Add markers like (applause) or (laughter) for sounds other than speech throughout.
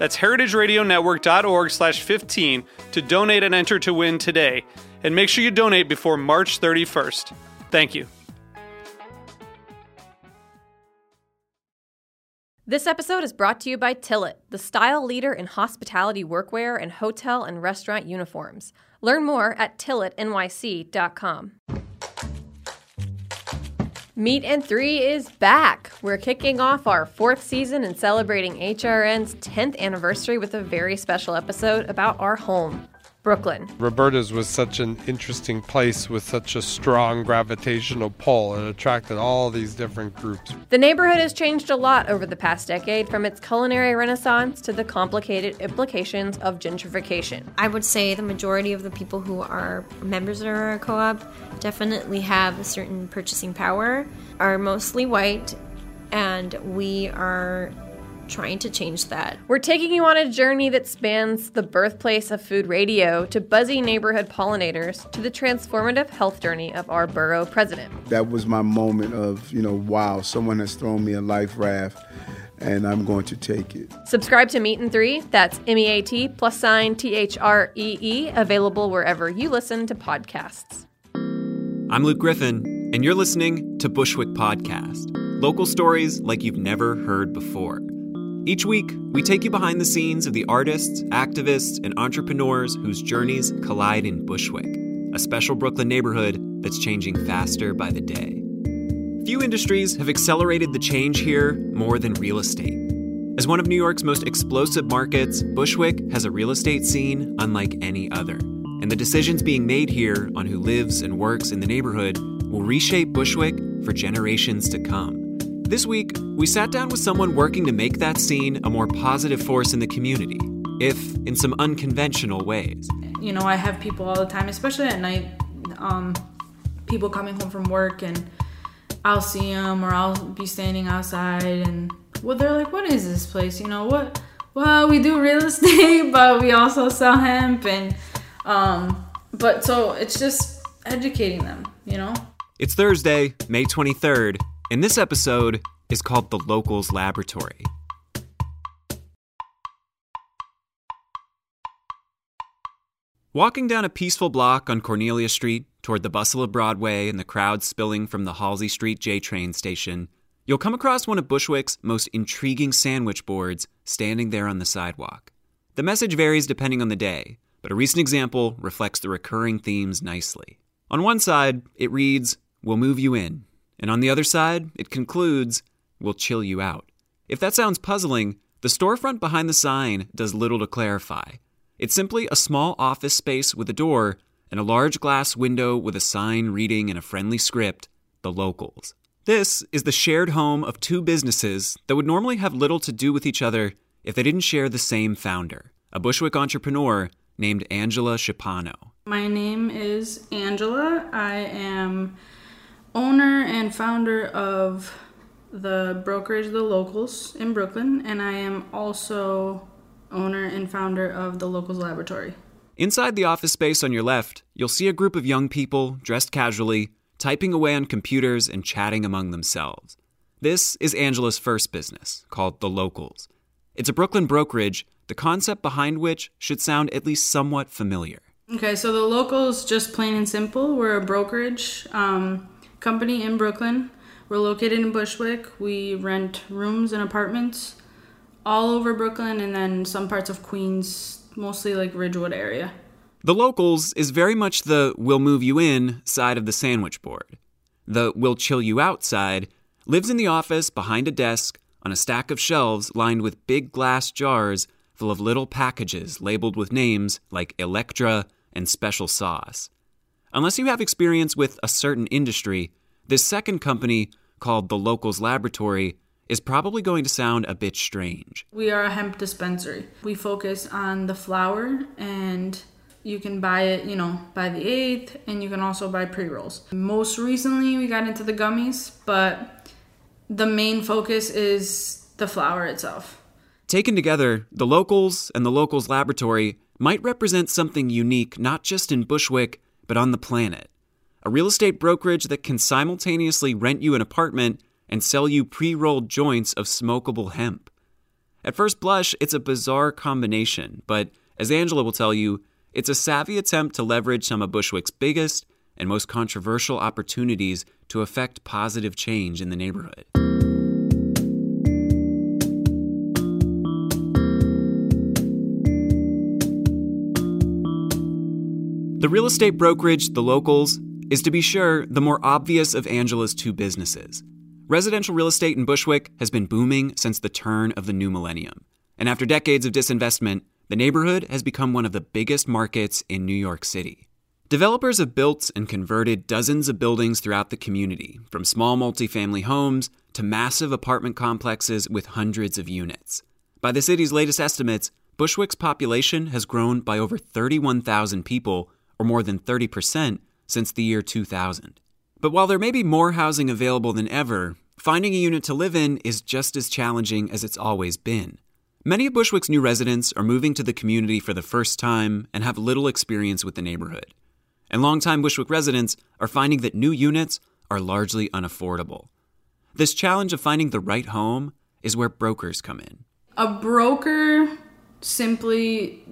That's heritageradionetwork.org slash 15 to donate and enter to win today. And make sure you donate before March 31st. Thank you. This episode is brought to you by Tilit, the style leader in hospitality workwear and hotel and restaurant uniforms. Learn more at tilitnyc.com. Meat and Three is back. We're kicking off our fourth season and celebrating HRN's 10th anniversary with a very special episode about our home. Brooklyn. Roberta's was such an interesting place with such a strong gravitational pull. It attracted all these different groups. The neighborhood has changed a lot over the past decade, from its culinary renaissance to the complicated implications of gentrification. I would say the majority of the people who are members of our co op definitely have a certain purchasing power, are mostly white, and we are trying to change that. We're taking you on a journey that spans the birthplace of food radio to buzzy neighborhood pollinators to the transformative health journey of our borough president. That was my moment of, you know, wow, someone has thrown me a life raft and I'm going to take it. Subscribe to Meat and Three. That's M E A T plus sign T H R E E, available wherever you listen to podcasts. I'm Luke Griffin, and you're listening to Bushwick Podcast local stories like you've never heard before. Each week, we take you behind the scenes of the artists, activists, and entrepreneurs whose journeys collide in Bushwick, a special Brooklyn neighborhood that's changing faster by the day. Few industries have accelerated the change here more than real estate. As one of New York's most explosive markets, Bushwick has a real estate scene unlike any other. And the decisions being made here on who lives and works in the neighborhood will reshape Bushwick for generations to come. This week, we sat down with someone working to make that scene a more positive force in the community, if in some unconventional ways. You know, I have people all the time, especially at night, um, people coming home from work, and I'll see them or I'll be standing outside, and well, they're like, "What is this place? You know what?" Well, we do real (laughs) estate, but we also sell hemp, and um, but so it's just educating them, you know. It's Thursday, May 23rd, and this episode is called The Locals Laboratory. Walking down a peaceful block on Cornelia Street toward the bustle of Broadway and the crowd spilling from the Halsey Street J train station, you'll come across one of Bushwick's most intriguing sandwich boards standing there on the sidewalk. The message varies depending on the day, but a recent example reflects the recurring themes nicely. On one side, it reads, We'll move you in. And on the other side, it concludes, We'll chill you out. If that sounds puzzling, the storefront behind the sign does little to clarify. It's simply a small office space with a door and a large glass window with a sign reading in a friendly script, The Locals. This is the shared home of two businesses that would normally have little to do with each other if they didn't share the same founder, a Bushwick entrepreneur named Angela Schipano. My name is Angela. I am owner and founder of the brokerage The Locals in Brooklyn, and I am also owner and founder of the Locals Laboratory. Inside the office space on your left, you'll see a group of young people dressed casually, typing away on computers and chatting among themselves. This is Angela's first business, called The Locals. It's a Brooklyn brokerage, the concept behind which should sound at least somewhat familiar. Okay, so The Locals, just plain and simple, we're a brokerage um, company in Brooklyn. We're located in Bushwick. We rent rooms and apartments all over Brooklyn and then some parts of Queens, mostly like Ridgewood area. The Locals is very much the we'll move you in side of the sandwich board. The we'll chill you out side lives in the office behind a desk on a stack of shelves lined with big glass jars full of little packages labeled with names like Elektra and Special Sauce. Unless you have experience with a certain industry, this second company, called the Locals Laboratory, is probably going to sound a bit strange. We are a hemp dispensary. We focus on the flower and you can buy it, you know, by the 8th and you can also buy pre-rolls. Most recently we got into the gummies, but the main focus is the flower itself. Taken together, the locals and the locals laboratory might represent something unique not just in Bushwick, but on the planet. A real estate brokerage that can simultaneously rent you an apartment and sell you pre rolled joints of smokable hemp. At first blush, it's a bizarre combination, but as Angela will tell you, it's a savvy attempt to leverage some of Bushwick's biggest and most controversial opportunities to affect positive change in the neighborhood. The real estate brokerage, The Locals, is to be sure the more obvious of Angela's two businesses. Residential real estate in Bushwick has been booming since the turn of the new millennium. And after decades of disinvestment, the neighborhood has become one of the biggest markets in New York City. Developers have built and converted dozens of buildings throughout the community, from small multifamily homes to massive apartment complexes with hundreds of units. By the city's latest estimates, Bushwick's population has grown by over 31,000 people, or more than 30%, since the year 2000. But while there may be more housing available than ever, finding a unit to live in is just as challenging as it's always been. Many of Bushwick's new residents are moving to the community for the first time and have little experience with the neighborhood. And longtime Bushwick residents are finding that new units are largely unaffordable. This challenge of finding the right home is where brokers come in. A broker simply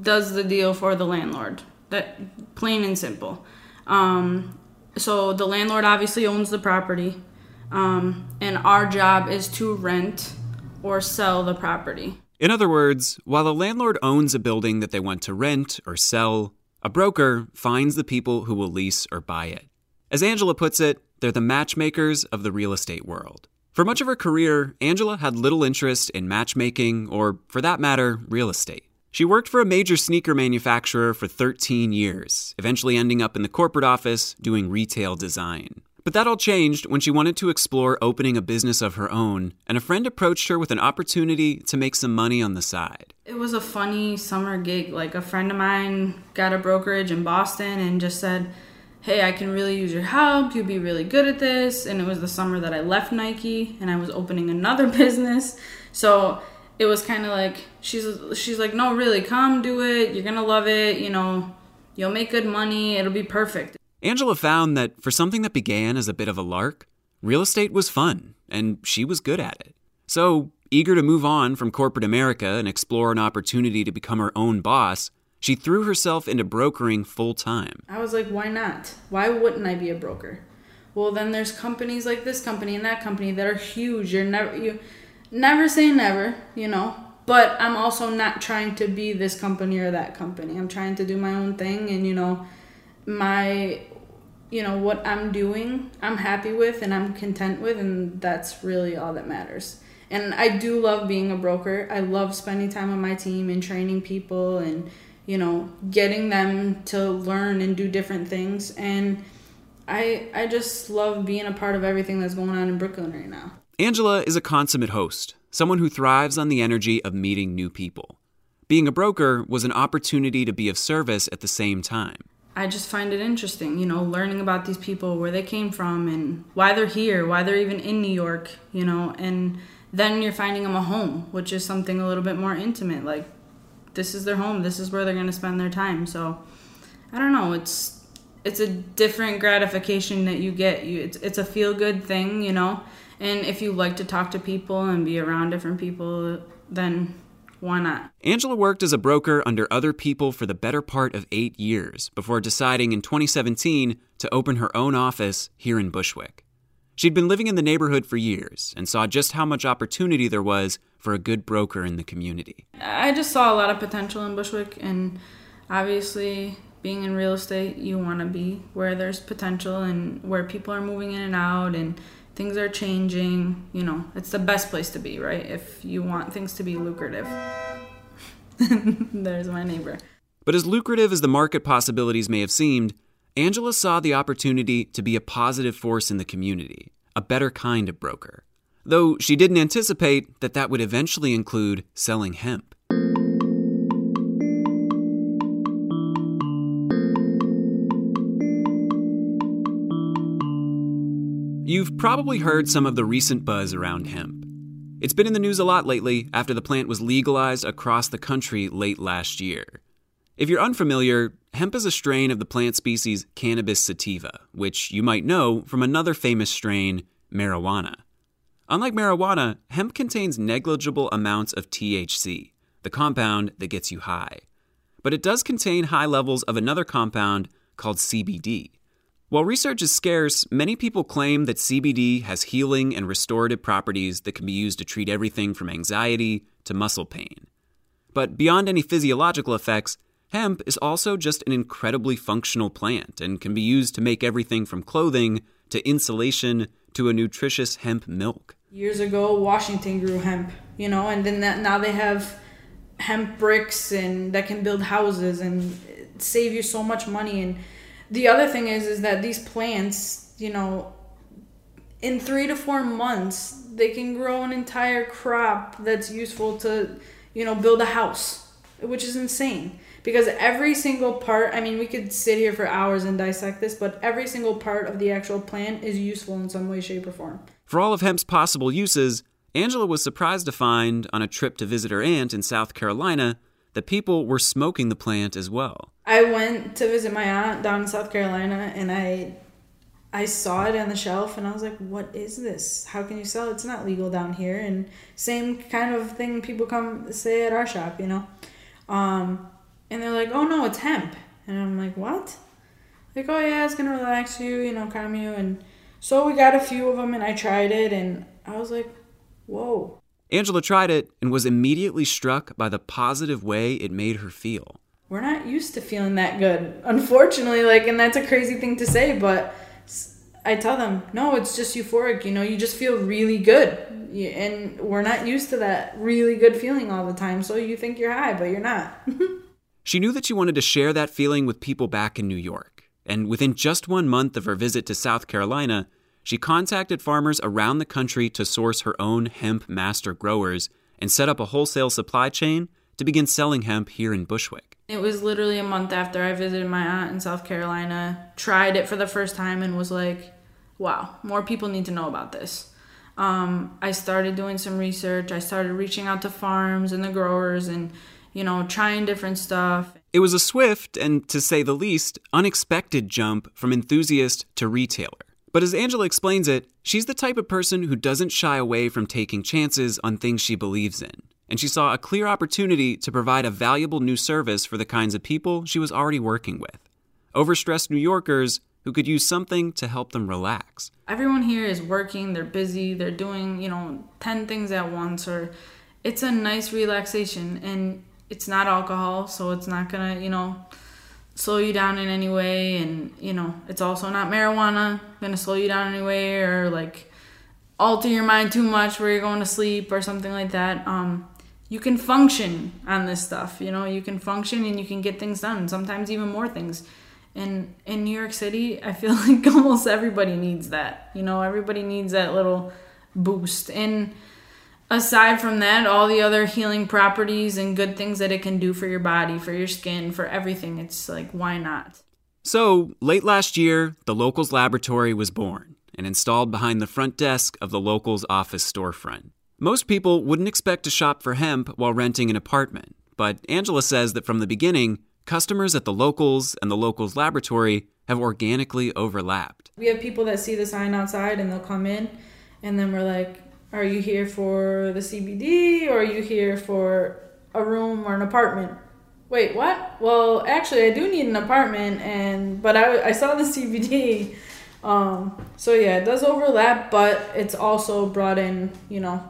does the deal for the landlord. That plain and simple. Um, so the landlord obviously owns the property, um, and our job is to rent or sell the property. In other words, while a landlord owns a building that they want to rent or sell, a broker finds the people who will lease or buy it. As Angela puts it, they're the matchmakers of the real estate world. For much of her career, Angela had little interest in matchmaking or, for that matter, real estate. She worked for a major sneaker manufacturer for 13 years, eventually ending up in the corporate office doing retail design. But that all changed when she wanted to explore opening a business of her own, and a friend approached her with an opportunity to make some money on the side. It was a funny summer gig. Like a friend of mine got a brokerage in Boston and just said, Hey, I can really use your help. You'd be really good at this. And it was the summer that I left Nike and I was opening another (laughs) business. So it was kind of like she's she's like, "No, really, come do it. You're going to love it, you know. You'll make good money. It'll be perfect." Angela found that for something that began as a bit of a lark, real estate was fun, and she was good at it. So, eager to move on from corporate America and explore an opportunity to become her own boss, she threw herself into brokering full time. I was like, why not? Why wouldn't I be a broker? Well, then there's companies like this company and that company that are huge. You're never you never say never, you know. But I'm also not trying to be this company or that company. I'm trying to do my own thing and you know, my you know what i'm doing i'm happy with and i'm content with and that's really all that matters and i do love being a broker i love spending time with my team and training people and you know getting them to learn and do different things and i i just love being a part of everything that's going on in brooklyn right now angela is a consummate host someone who thrives on the energy of meeting new people being a broker was an opportunity to be of service at the same time I just find it interesting, you know, learning about these people, where they came from, and why they're here, why they're even in New York, you know, and then you're finding them a home, which is something a little bit more intimate. Like, this is their home, this is where they're going to spend their time. So, I don't know, it's it's a different gratification that you get. You it's it's a feel good thing, you know. And if you like to talk to people and be around different people, then why not? Angela worked as a broker under other people for the better part of eight years before deciding in 2017 to open her own office here in Bushwick. She'd been living in the neighborhood for years and saw just how much opportunity there was for a good broker in the community. I just saw a lot of potential in Bushwick, and obviously, being in real estate, you want to be where there's potential and where people are moving in and out and things are changing. You know, it's the best place to be, right? If you want things to be lucrative. (laughs) There's my neighbor. But as lucrative as the market possibilities may have seemed, Angela saw the opportunity to be a positive force in the community, a better kind of broker. Though she didn't anticipate that that would eventually include selling hemp. You've probably heard some of the recent buzz around hemp. It's been in the news a lot lately after the plant was legalized across the country late last year. If you're unfamiliar, hemp is a strain of the plant species Cannabis sativa, which you might know from another famous strain, marijuana. Unlike marijuana, hemp contains negligible amounts of THC, the compound that gets you high. But it does contain high levels of another compound called CBD. While research is scarce, many people claim that CBD has healing and restorative properties that can be used to treat everything from anxiety to muscle pain. But beyond any physiological effects, hemp is also just an incredibly functional plant and can be used to make everything from clothing to insulation to a nutritious hemp milk. Years ago, Washington grew hemp, you know, and then that, now they have hemp bricks and that can build houses and save you so much money. And the other thing is, is that these plants, you know, in three to four months, they can grow an entire crop that's useful to, you know, build a house, which is insane. Because every single part i mean we could sit here for hours and dissect this but every single part of the actual plant is useful in some way shape or form. For all of hemp's possible uses, Angela was surprised to find on a trip to visit her aunt in South Carolina that people were smoking the plant as well. i went to visit my aunt down in south carolina and i i saw it on the shelf and i was like what is this? How can you sell it? It's not legal down here. And same kind of thing people come say at our shop you know? Um, and they're like oh no it's hemp. And i'm like what? Like oh yeah it's gonna relax you you know calm you. And so we got a few of them and i tried it and i was like whoa Angela tried it and was immediately struck by the positive way it made her feel. we're not used to feeling that good unfortunately like and that's a crazy thing to say but I tell them no it's just euphoric you know you just feel really good and we're not used to that really good feeling all the time so you think you're high but you're not (laughs) She knew that she wanted to share that feeling with people back in New York, and within just one month of her visit to South Carolina, she contacted farmers around the country to source her own hemp master growers and set up a wholesale supply chain to begin selling hemp here in Bushwick. It was literally a month after I visited my aunt in South Carolina, tried it for the first time, and was like, wow, more people need to know about this. Um, I started doing some research. I started reaching out to farms and the growers and, you know, trying different stuff. It was a swift and, to say the least, unexpected jump from enthusiast to retailer. But as Angela explains it, she's the type of person who doesn't shy away from taking chances on things she believes in. And she saw a clear opportunity to provide a valuable new service for the kinds of people she was already working with. Overstressed New Yorkers who could use something to help them relax. Everyone here is working, they're busy, they're doing, you know, 10 things at once, or it's a nice relaxation. And it's not alcohol, so it's not gonna, you know, slow you down in any way. And, you know, it's also not marijuana, gonna slow you down anyway, or like alter your mind too much where you're going to sleep or something like that. Um, you can function on this stuff, you know, you can function and you can get things done, sometimes even more things. And in New York City, I feel (laughs) like almost everybody needs that. You know, everybody needs that little boost. And aside from that, all the other healing properties and good things that it can do for your body, for your skin, for everything, it's like, why not? So, late last year, the Locals Laboratory was born and installed behind the front desk of the Locals office storefront. Most people wouldn't expect to shop for hemp while renting an apartment, but Angela says that from the beginning, customers at the Locals and the Locals Laboratory have organically overlapped. We have people that see the sign outside and they'll come in, and then we're like, Are you here for the CBD or are you here for a room or an apartment? Wait, what? Well, actually, I do need an apartment, and but I, I saw the (laughs) CBD. Um, so yeah, it does overlap, but it's also brought in, you know,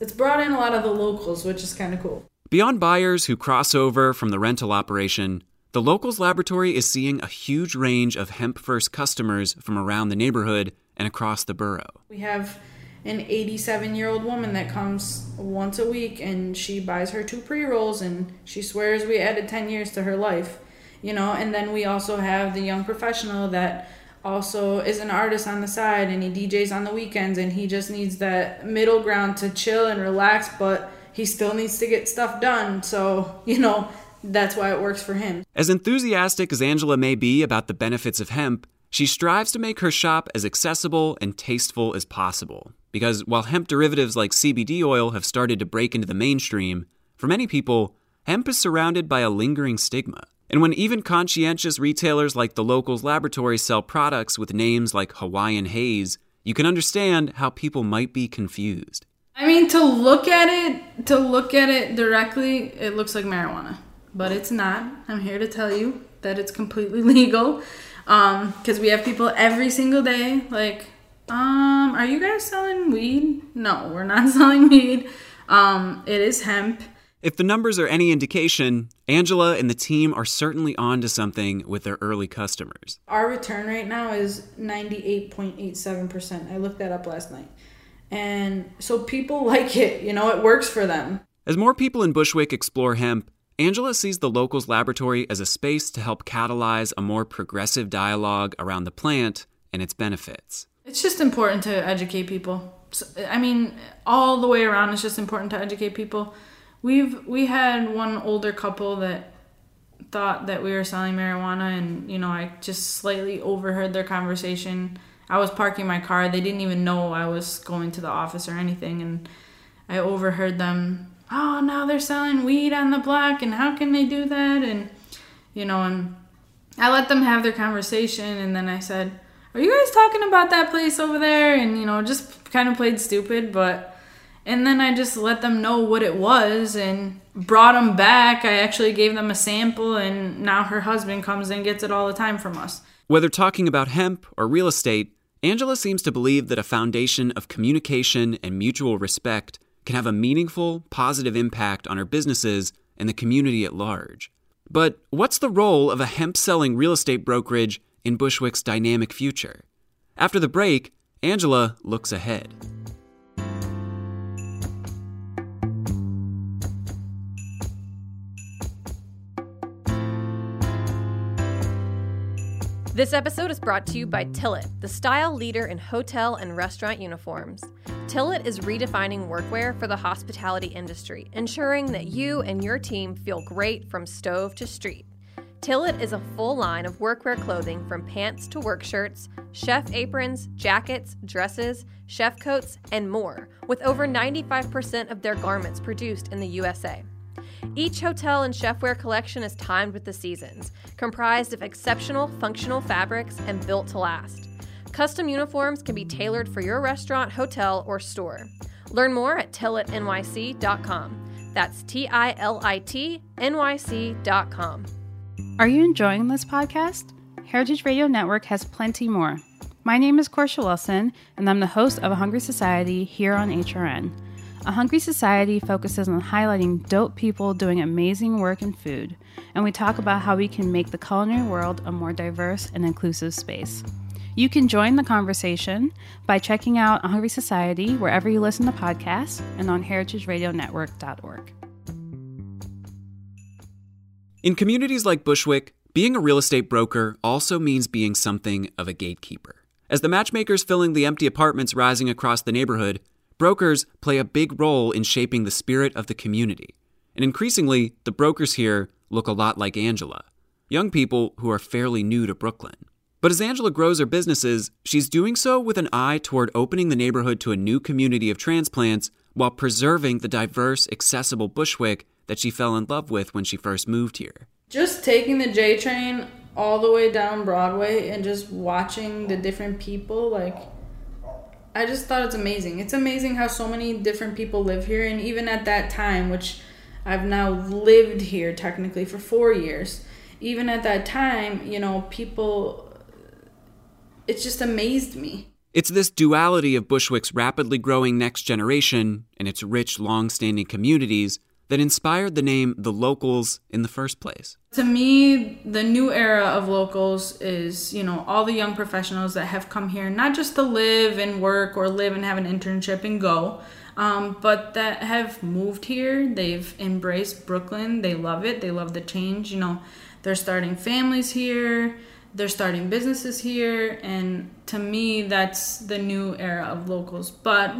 it's brought in a lot of the locals, which is kind of cool. Beyond buyers who cross over from the rental operation, the Locals Laboratory is seeing a huge range of hemp first customers from around the neighborhood and across the borough. We have an 87 year old woman that comes once a week and she buys her two pre rolls and she swears we added 10 years to her life, you know. And then we also have the young professional that also is an artist on the side and he DJs on the weekends and he just needs that middle ground to chill and relax, but he still needs to get stuff done. So, you know, that's why it works for him. As enthusiastic as Angela may be about the benefits of hemp, she strives to make her shop as accessible and tasteful as possible. Because while hemp derivatives like CBD oil have started to break into the mainstream, for many people, hemp is surrounded by a lingering stigma. And when even conscientious retailers like the Locals Laboratory sell products with names like Hawaiian Haze, you can understand how people might be confused. I mean, to look at it, to look at it directly, it looks like marijuana, but it's not. I'm here to tell you that it's completely (laughs) legal, because um, we have people every single day like, um, are you guys selling weed? No, we're not (laughs) selling weed. Um, it is hemp. If the numbers are any indication, Angela and the team are certainly on to something with their early customers. Our return rate now is 98.87%. I looked that up last night. And so people (laughs) like it, you know, it works for them. As more people in Bushwick explore hemp, Angela sees the locals laboratory as a space to help catalyze a more progressive dialogue around the plant and its benefits. It's just important to educate people. I mean, all the way around, it's just important to educate people. We've we had one older couple that thought that we were selling marijuana, and you know, I just slightly overheard their conversation. I was parking my car; they didn't even know I was going to the office or anything, and I overheard them. Oh, now they're selling weed on the block, and how can they do that? And you know, and I let them have their conversation, and then I said are you guys talking about that place over there? And, you know, just kind of played stupid, but. And then I just let them know what it was and brought them back. I actually gave them a sample, and now her husband comes and gets it all the time from us. Whether talking about hemp or real estate, Angela seems to believe that a foundation of communication and mutual respect can have a meaningful, positive impact on our businesses and the community at large. But what's the role of a hemp selling real estate brokerage in Bushwick's dynamic future. After the break, Angela looks ahead. This episode is brought to you by Tilit, the style leader in hotel and restaurant uniforms. Tilit is redefining workwear for the hospitality industry, ensuring that you and your team feel great from stove to street. Tilit is a full line of workwear clothing from pants to work shirts, chef aprons, jackets, dresses, chef coats, and more, with over 95% of their garments produced in the USA. Each hotel and chefwear collection is timed with the seasons, comprised of exceptional functional fabrics and built to last. Custom uniforms can be tailored for your restaurant, hotel, or store. Learn more at tilitnyc.com. That's T I L I T N Y C.com. Are you enjoying this podcast? Heritage Radio Network has plenty more. My name is Korsha Wilson, and I'm the host of A Hungry Society here on HRN. A Hungry Society focuses on highlighting dope people doing amazing work in food, and we talk about how we can make the culinary world a more diverse and inclusive space. You can join the conversation by checking out A Hungry Society wherever you listen to podcasts and on heritageradionetwork.org. In communities like Bushwick, being a real estate broker also means being something of a gatekeeper. As the matchmakers filling the empty apartments rising across the neighborhood, brokers play a big role in shaping the spirit of the community. And increasingly, the brokers here look a lot like Angela young people who are fairly new to Brooklyn. But as Angela grows her businesses, she's doing so with an eye toward opening the neighborhood to a new community of transplants while preserving the diverse, accessible Bushwick that she fell in love with when she first moved here. Just taking the J train all the way down Broadway and just watching the different people, like, I just thought it's amazing. It's amazing how so many different people live here, and even at that time, which I've now lived here technically for four years, even at that time, you know, people, it just amazed me. It's this duality of Bushwick's rapidly growing next generation and its rich, long standing communities that inspired the name The Locals in the first place. To me, the new era of locals is, you know, all the young professionals that have come here, not just to live and work or live and have an internship and go, um, but that have moved here. They've embraced Brooklyn. They love it. They love the change. You know, they're starting families here. They're starting businesses here. And to me, that's the new era of locals. But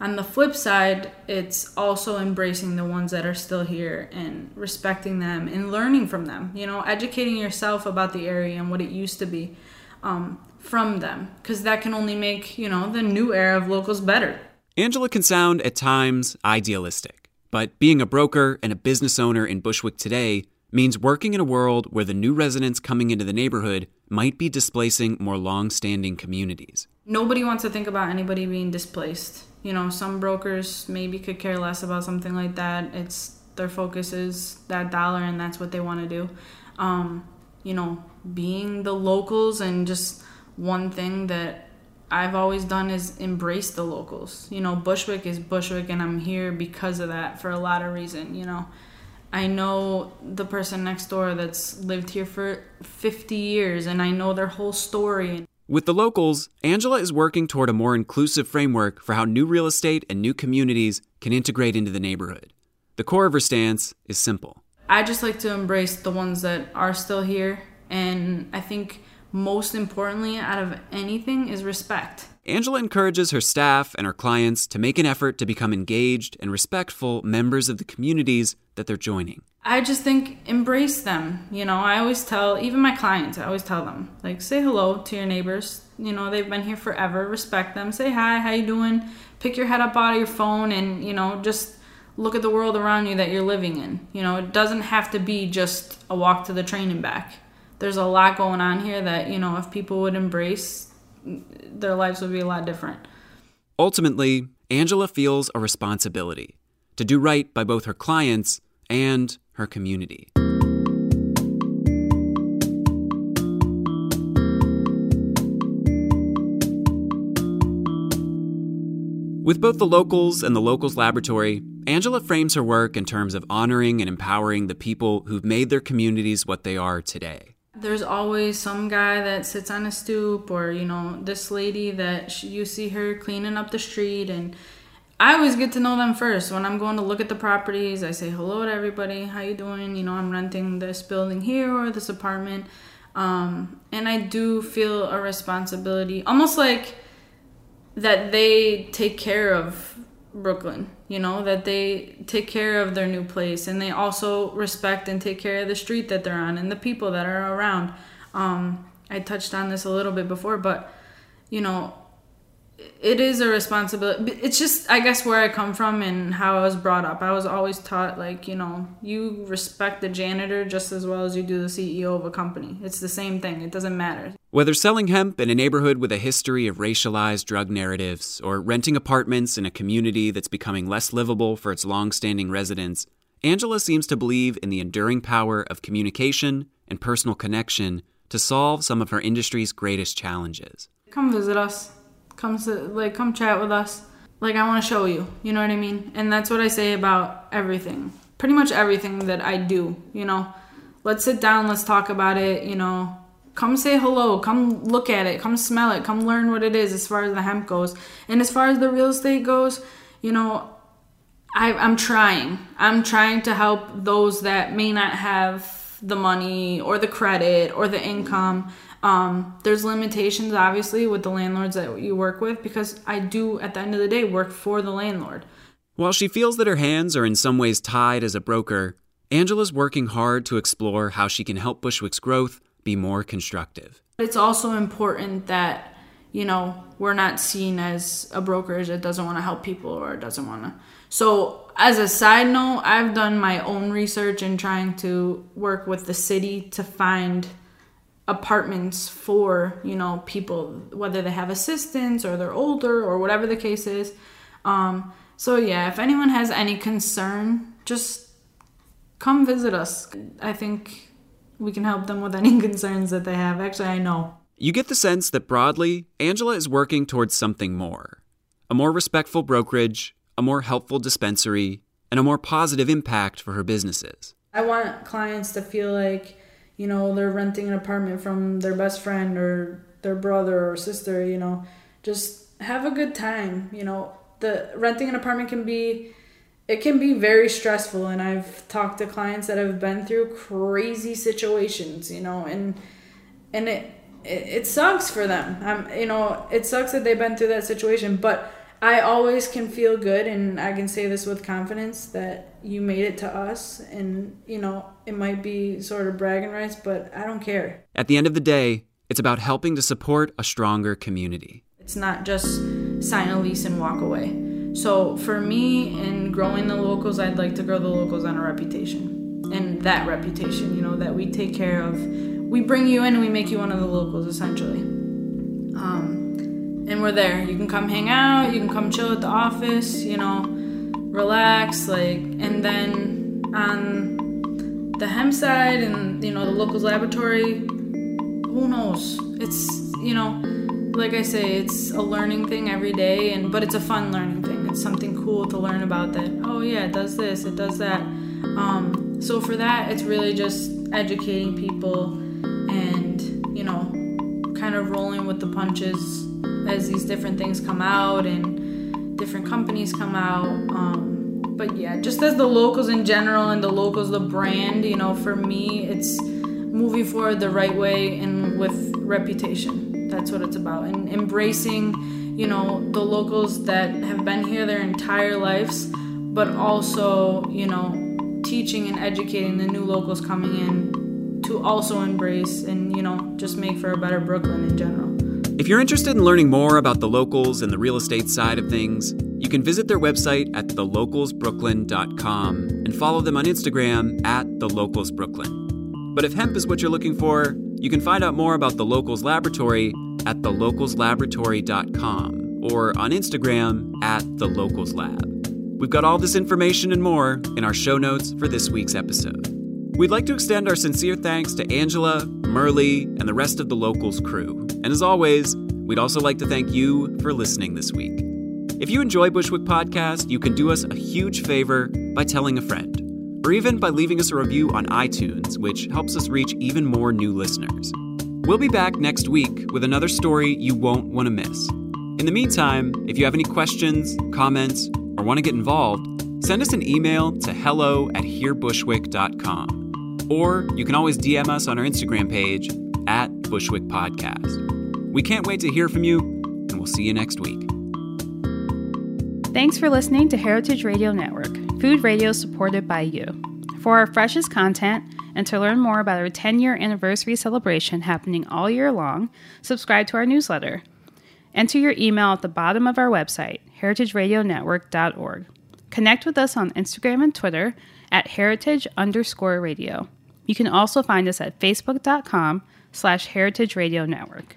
on the flip side, it's also embracing the ones that are still here and respecting them and learning from them. You know, educating yourself about the area and what it used to be um, from them, because that can only make, you know, the new era of locals better. Angela can sound at times idealistic, but being a broker and a business owner in Bushwick today means working in a world where the new residents coming into the neighborhood might be displacing more long standing communities. Nobody wants to think about anybody being displaced. You know, some brokers maybe could care less about something like that. It's their focus is that dollar and that's what they want to do. Um, you know, being the locals and just one thing that I've always done is embrace the locals. You know, Bushwick is Bushwick, and I'm here because of that for a lot of reason. You know, I know the person next door that's lived here for 50 years, and I know their whole story. With the locals, Angela is working toward a more inclusive framework for how new real estate and new communities can integrate into the neighborhood. The core of her stance is simple. I just like to embrace the ones that are still here, and I think most importantly, out of anything, is respect. Angela encourages her staff and her clients to make an effort to become engaged and respectful members of the communities that they're joining. I just think embrace them. You know, I always tell, even my clients, I always tell them, like, say hello to your neighbors. You know, they've been here forever. Respect them. Say hi, how you doing? Pick your head up out of your phone and, you know, just look at the world around you that you're living in. You know, it doesn't have to be just a walk to the train and back there's a lot going on here that, you know, if people would embrace, their lives would be a lot different. Ultimately, Angela feels a responsibility to do right by both her clients and her community. With both the locals and the locals laboratory, Angela frames her work in terms of honoring and empowering the people who've made their communities what they are today there's always some guy that sits on a stoop or you know this lady that she, you see her cleaning up the street and i always get to know them first. When i'm going to look at the properties i say hello to everybody. How you doing? You know i'm renting this building here or this apartment. Um, and i do feel a responsibility almost like that they take care of Brooklyn, you know, that they take care of their new place and they also respect and take care of the street that they're on and the people that are around. Um, I touched on this a little bit before, but you know, it is a responsibility. It's just, I guess, where I come from and how I was brought up. I was always taught, like, you know, you respect the janitor just as well as you do the CEO of a company. It's the same thing, it doesn't matter. Whether selling hemp in a neighborhood with a history of racialized drug narratives or renting apartments in a community that's becoming less livable for its long standing residents, Angela seems to believe in the enduring power of communication and personal connection to solve some of her industry's greatest challenges. Come visit us come to, like come chat with us. Like i want to show you you know what i mean? And that's what i say about everything. Pretty much everything that i do you know? Let's sit down let's talk about it you know? Come say hello come look at it come smell it come learn what it is as far as the hemp goes. And as far as the real estate goes you know I, i'm trying. I'm trying to help those that may not have the money or the credit or the income um, there's limitations, obviously, with the landlords that you work with because I do, at the end of the day, work for the landlord. While she feels that her hands are in some ways tied as a broker, Angela's working hard to explore how she can help Bushwick's growth be more constructive. It's also important that, you know, we're not seen as a brokerage that doesn't want to help people or doesn't want to. So, as a side note, I've done my own research in trying to work with the city to find apartments for you know people whether they have assistants or they're older or whatever the case is. Um, so yeah if anyone has any concern just come visit us. I think we can help them with any (laughs) concerns that they have. Actually i know. You get the sense that broadly angela is working towards something more. A more respectful brokerage a more helpful dispensary and a more positive impact for her businesses. I want clients to feel like, you know, they're renting an apartment from their best friend or their brother or sister, you know, just have a good time, you know. The renting an apartment can be it can be very stressful and I've talked to clients that have been through crazy situations, you know, and and it it, it sucks for them. Um, you know, it sucks that they've been through that situation, but I always can feel good and I can say this with confidence that you made it to us and you know, it might be sort of bragging rights, but I don't care. At the end of the day, it's about helping to support a stronger community. It's not just sign a lease and walk away. So for me in growing the locals, I'd like to grow the locals on a reputation. And that reputation, you know, that we take care of. We bring you in and we make you one of the locals essentially. Um, and we're there. You can come hang out, you can come chill at the office, you know, relax, like, and then on the hem side and, you know, the locals laboratory, who knows? It's, you know, like I say, it's a learning thing every day, and but it's a fun learning thing. It's something cool to learn about that. Oh yeah, it does this, it does that. Um, so for that, it's really just educating people and you know, kind of rolling with the punches as these different things come out and different companies come out. Um, but yeah, just as the locals in general and the locals, the brand, you know, for me, it's moving forward the right way and with reputation. That's what it's about. And embracing, you know, the locals that have been here their entire lives, but also, you know, teaching and educating the new locals coming in to also embrace and, you know, just make for a better Brooklyn in general. If you're interested in learning more about the locals and the real estate side of things, you can visit their website at thelocalsbrooklyn.com and follow them on Instagram at thelocalsbrooklyn. But if hemp is what you're looking for, you can find out more about the Locals Laboratory at thelocalslaboratory.com or on Instagram at thelocalslab. We've got all this information and more in our show notes for this week's episode. We'd like to extend our sincere thanks to Angela, Merly, and the rest of the Locals crew. And as always, we'd also like to thank you for listening this week. If you enjoy Bushwick Podcast, you can do us a huge favor by telling a friend, or even by leaving us a review on iTunes, which helps us reach even more new listeners. We'll be back next week with another story you won't want to miss. In the meantime, if you have any questions, comments, or want to get involved, send us an email to hello at hearbushwick.com. Or you can always DM us on our Instagram page at Bushwick Podcast. We can't wait to hear from you, and we'll see you next week. Thanks for listening to Heritage Radio Network, food radio supported by you. For our freshest content and to learn more about our 10 year anniversary celebration happening all year long, subscribe to our newsletter. Enter your email at the bottom of our website, heritageradionetwork.org. Connect with us on Instagram and Twitter at heritage underscore radio. You can also find us at facebook.com slash heritage radio network.